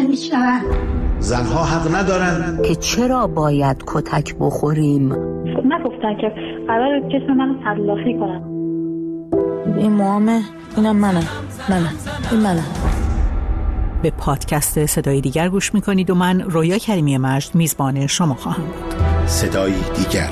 نمیشنون زنها حق ندارن که چرا باید کتک بخوریم؟ نگفتن که قرار جسم منو تلافی کنن. این موامه اینم منه. منه. این منه. به پادکست صدای دیگر گوش می‌کنید و من رویا کریمی مجد میزبان شما خواهم بود. صدای دیگر.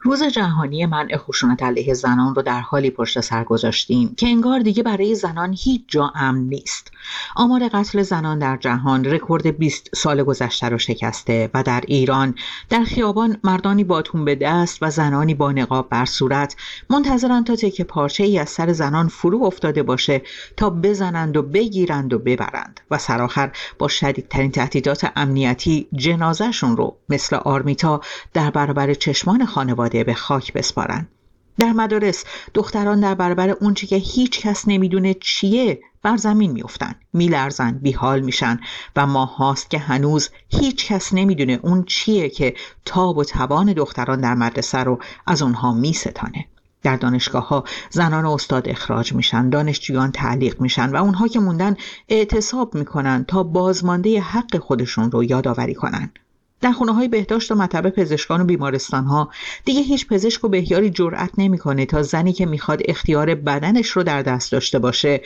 روز جهانی منع خشونت علیه زنان رو در حالی پشت سر گذاشتیم که انگار دیگه برای زنان هیچ جا امن نیست. آمار قتل زنان در جهان رکورد 20 سال گذشته رو شکسته و در ایران در خیابان مردانی باتون به دست و زنانی با نقاب بر صورت منتظرند تا تکه پارچه ای از سر زنان فرو افتاده باشه تا بزنند و بگیرند و ببرند و سرآخر با شدیدترین تهدیدات امنیتی جنازهشون رو مثل آرمیتا در برابر چشمان خانواده به خاک بسپارن. در مدارس دختران در برابر اونچه که هیچ کس نمی‌دونه چیه بر زمین میفتن میلرزن بیحال میشن و ما هاست که هنوز هیچ کس نمی‌دونه اون چیه که تاب و توان دختران در مدرسه رو از اونها میستانه. در دانشگاه ها زنان استاد اخراج میشن دانشجویان تعلیق میشن و اونها که موندن اعتصاب می‌کنن تا بازمانده حق خودشون رو یادآوری کنن. در خونه های بهداشت و مطب پزشکان و بیمارستان ها دیگه هیچ پزشک و بهیاری جرأت نمی‌کنه تا زنی که می‌خواد اختیار بدنش رو در دست داشته باشه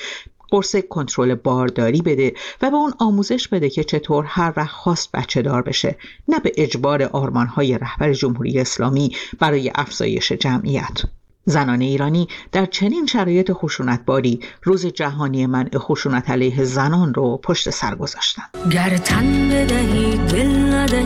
قرص کنترل بارداری بده و به اون آموزش بده که چطور هر وقت خواست بچه دار بشه. نه به اجبار های رهبر جمهوری اسلامی برای افزایش جمعیت. زنان ایرانی در چنین شرایط خشونتباری روز جهانی منع خشونت علیه زنان رو پشت سر گذاشتن. گر تن بدهی دل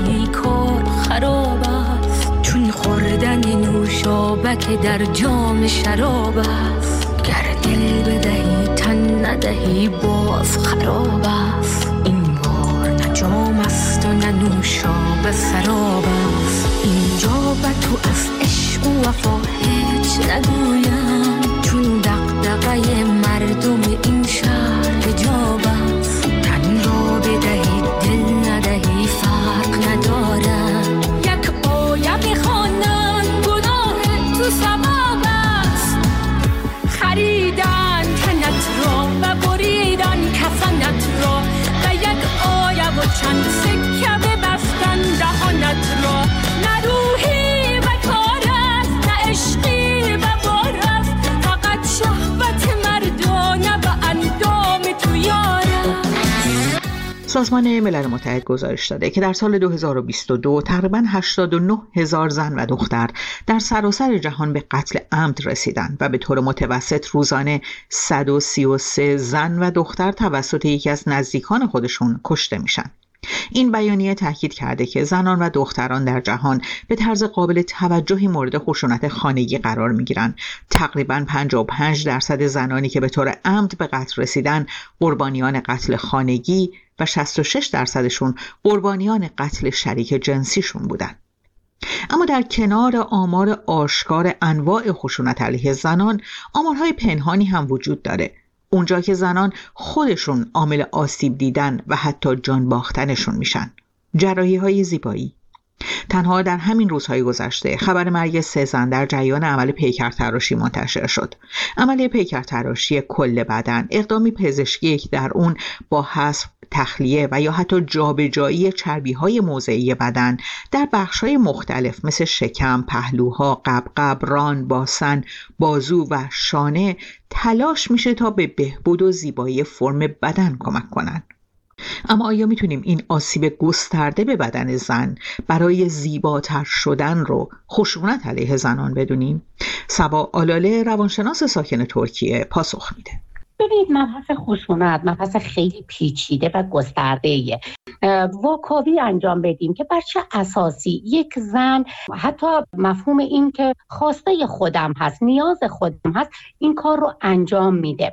نوشابک در جام شراب است. گر دل بدهی تن ندهی باز خراب است. این بار نه جام است و نه نوشاب سراب است. اینجا به تو از عشق و وفا هیچ نگویم. چون دقدقه مردم این شهر چند سکه ببستن دهانت را نه روحی و کار است نه عشقی و بار است. فقط شهوت مردانه و اندام تو یار است. سازمان ملل متحد گزارش داده که در سال 2022 تقریبا 89 هزار زن و دختر در سراسر جهان به قتل عمد رسیدند و به طور متوسط روزانه 133 زن و دختر توسط یکی از نزدیکان خودشون کشته میشن. این بیانیه تاکید کرده که زنان و دختران در جهان به طرز قابل توجهی مورد خشونت خانگی قرار می گیرن. تقریبا 55 درصد زنانی که به طور عمد به قتل رسیدن قربانیان قتل خانگی و 66 درصدشون قربانیان قتل شریک جنسیشون بودن. اما در کنار آمار آشکار انواع خشونت علیه زنان آمارهای پنهانی هم وجود داره اونجا که زنان خودشون عامل آسیب دیدن و حتی جان باختنشون میشن. جراحی های زیبایی. تنها در همین روزهای گذشته خبر مرگ سه زن در جریان عمل پیکر تراشی منتشر شد عمل پیکر تراشی کل بدن اقدامی پزشکی که در اون با حذف تخلیه و یا حتی جابجایی چربی های موضعی بدن در بخش های مختلف مثل شکم، پهلوها، قبقب، ران، باسن، بازو و شانه تلاش میشه تا به بهبود و زیبایی فرم بدن کمک کنند. اما آیا می‌تونیم این آسیب گسترده به بدن زن برای زیباتر شدن رو خشونت علیه زنان بدونیم؟ سبا آلاله روانشناس ساکن ترکیه پاسخ میده. ببینید مبحث خشونت مبحث خیلی پیچیده و گسترده ایه واکاوی انجام بدیم که بر چه اساسی یک زن حتی مفهوم این که خواسته خودم هست نیاز خودم هست این کار رو انجام میده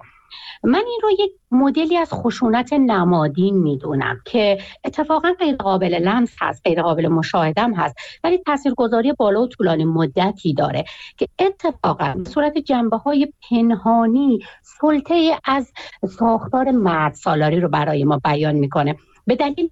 من این رو یک مدلی از خشونت نمادین می‌دونم که اتفاقا غیر قابل لمس هست غیر قابل مشاهدم هست ولی تاثیرگذاری بالا و طولانی مدتی داره که اتفاقا به صورت جنبه های پنهانی سلطه از ساختار مرد سالاری رو برای ما بیان می‌کنه. به دلیل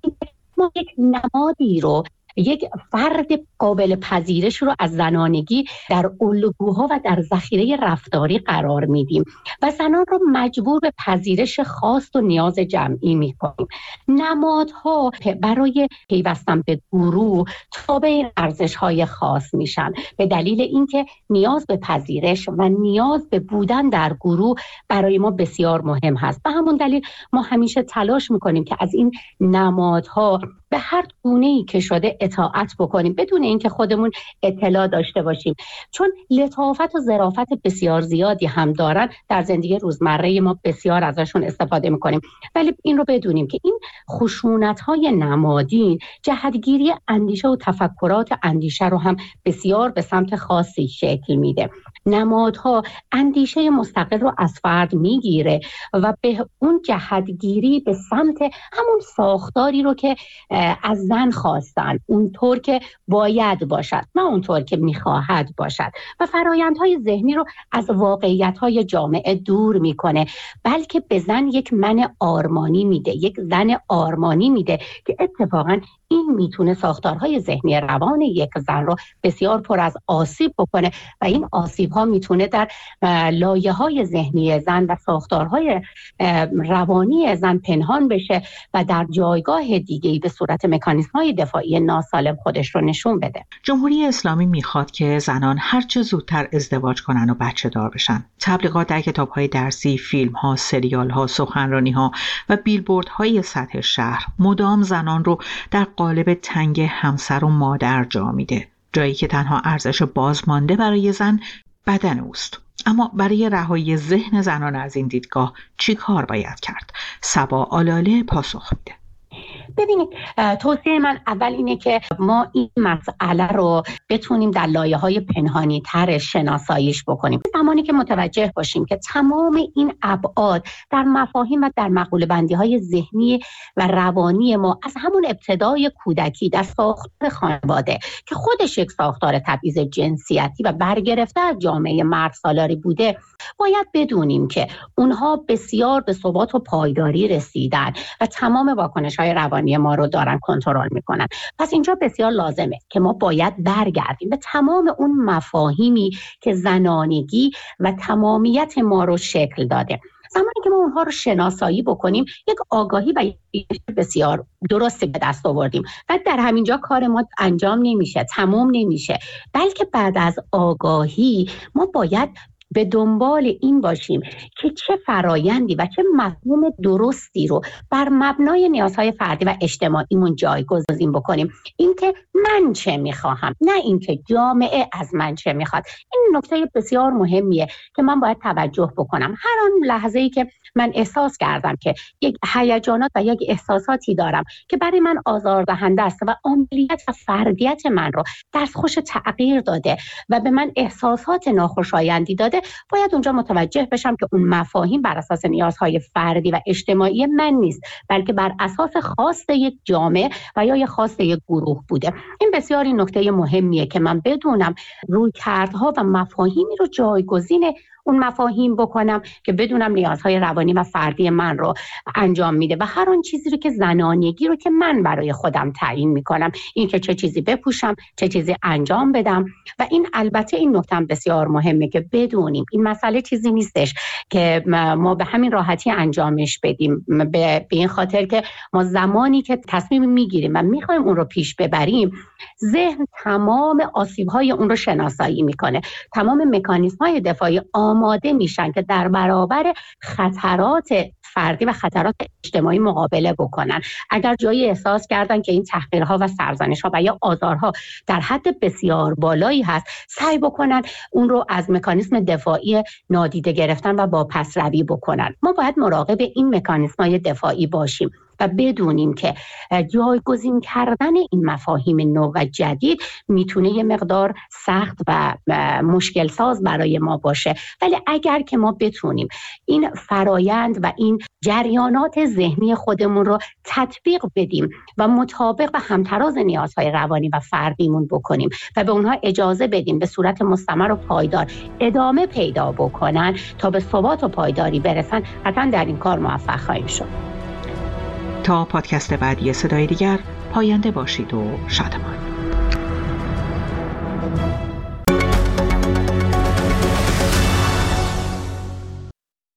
ما یک نمادی رو یک فرد قابل پذیرش رو از زنانگی در الگوها و در ذخیره رفتاری قرار میدیم و زنان رو مجبور به پذیرش خاص و نیاز جمعی می‌کنیم. نمادها برای پیوستن به گروه تابع این ارزش های خاص میشن. به دلیل اینکه نیاز به پذیرش و نیاز به بودن در گروه برای ما بسیار مهم هست. به همون دلیل ما همیشه تلاش می‌کنیم که از این نمادها به هر گونه ای که شده اطاعت بکنیم بدون اینکه خودمون اطلاع داشته باشیم. چون لطافت و ظرافت بسیار زیادی هم دارن. در زندگی روزمره ما بسیار ازشون استفاده می‌کنیم. ولی این رو بدونیم که این خشونت های نمادین جهتگیری اندیشه و تفکرات اندیشه رو هم بسیار به سمت خاصی شکل میده. نمادها اندیشه مستقل رو از فرد می‌گیره و به اون جهتگیری به سمت همون ساختاری رو که از زن خواستن. اونطور که باید باشد نه اونطور که می‌خواهد باشد. و فرایندهای ذهنی رو از واقعیت جامعه دور می‌کنه. بلکه به زن یک من آرمانی میده یک زن آرمانی میده که اتفاقا این می‌تونه ساختارهای ذهنی روان یک زن رو بسیار پر از آسیب بکنه و این آسیب ها می‌تونه در لایه های ذهنی زن و ساختارهای روانی زن پنهان بشه و در جایگاه دیگه به صورت مکانیزم های دفاعی ناسالم خودش رو نشون بده. جمهوری اسلامی می‌خواد که زنان هرچه زودتر ازدواج کنن و بچه دار بشن. تبلیغات در کتاب های درسی فیلم ها سریال ها سخنرانی ها و بیلبورد های سطح شهر مدام زنان رو در قالب تنگ همسر و مادر جا میده. جایی که تنها ارزش بازمانده برای زن بدن اوست. اما برای رهایی ذهن زنان از این دیدگاه چی کار باید کرد؟ سبا آلاله پاسخ میده. ببینید توصیه من اول اینه که ما این مسئله رو بتونیم در لایه های پنهانی تر شناساییش بکنیم. زمانی که متوجه باشیم که تمام این ابعاد در مفاهیم و در مقوله بندی های ذهنی و روانی ما از همون ابتدای کودکی در ساختار خانواده که خودش یک ساختار تبعیض جنسیتی و برگرفته از جامعه مرد سالاری بوده باید بدونیم که اونها بسیار به ثبات و پایداری رسیدن و تمام واکنش های روانی ما رو دارن کنترل می‌کنن. پس اینجا بسیار لازمه که ما باید برگردیم به تمام اون مفاهیمی که زنانگی و تمامیت ما رو شکل داده. زمانی که ما اونها رو شناسایی بکنیم یک آگاهی و بسیار درستی به دست آوردیم. و در همینجا کار ما انجام نمیشه تمام نمیشه. بلکه بعد از آگاهی ما باید به دنبال این باشیم که چه فرایندی و چه مفهوم درستی رو بر مبنای نیازهای فردی و اجتماعیمون جایگزین بکنیم. اینکه من چه می‌خواهم نه اینکه جامعه از من چه می‌خواد. این نکته بسیار مهمیه که من باید توجه بکنم. هر آن لحظه ای که من احساس کردم که یک هیجانات و یک احساساتی دارم که برای من آزاردهنده است و عملیت و فردیت من رو خوش تغییر داده و به من احساسات ناخوشایندی داده باید اونجا متوجه بشم که اون مفاهیم بر اساس نیازهای فردی و اجتماعی من نیست بلکه بر اساس خواست یک جامعه و یا خواست یک گروه بوده. این بسیار این نکته مهمیه که من بدونم روی کردها و مفاهیمی رو جایگزین اون مفاهیم بکنم که بدونم نیازهای روانی و فردی من رو انجام میده و هر آن چیزی رو که زنانگی رو که من برای خودم تعیین می‌کنم این که چه چیزی بپوشم چه چیزی انجام بدم. و این البته این نکته بسیار مهمه که بدونیم این مسئله چیزی نیستش که ما به همین راحتی انجامش بدیم. به این خاطر که ما زمانی که تصمیم می‌گیریم و می‌خوایم اون رو پیش ببریم ذهن تمام آسیب های اون رو شناسایی می‌کنه. تمام مکانیزم های دفاعی آماده میشن که در برابر خطرات فردی و خطرات اجتماعی مقابله بکنن. اگر جایی احساس کردن که این تحقیرها و سرزنش ها و یا آزارها در حد بسیار بالایی هست سعی بکنن اون رو از مکانیزم دفاعی نادیده گرفتن و با پس روی بکنن. ما باید مراقب این مکانیزم های دفاعی باشیم. و بدونیم که جایگزین کردن این مفاهیم نو و جدید می‌تونه یه مقدار سخت و مشکل ساز برای ما باشه. ولی اگر که ما بتونیم این فرایند و این جریانات ذهنی خودمون رو تطبیق بدیم و مطابق و همتراز نیازهای روانی و فردیمون بکنیم و به اونها اجازه بدیم به صورت مستمر و پایدار ادامه پیدا بکنن تا به ثبات و پایداری برسن حتما در این کار موفق خواهیم شد. تا پادکست بعدی صدای دیگر پاینده باشید و شادمان.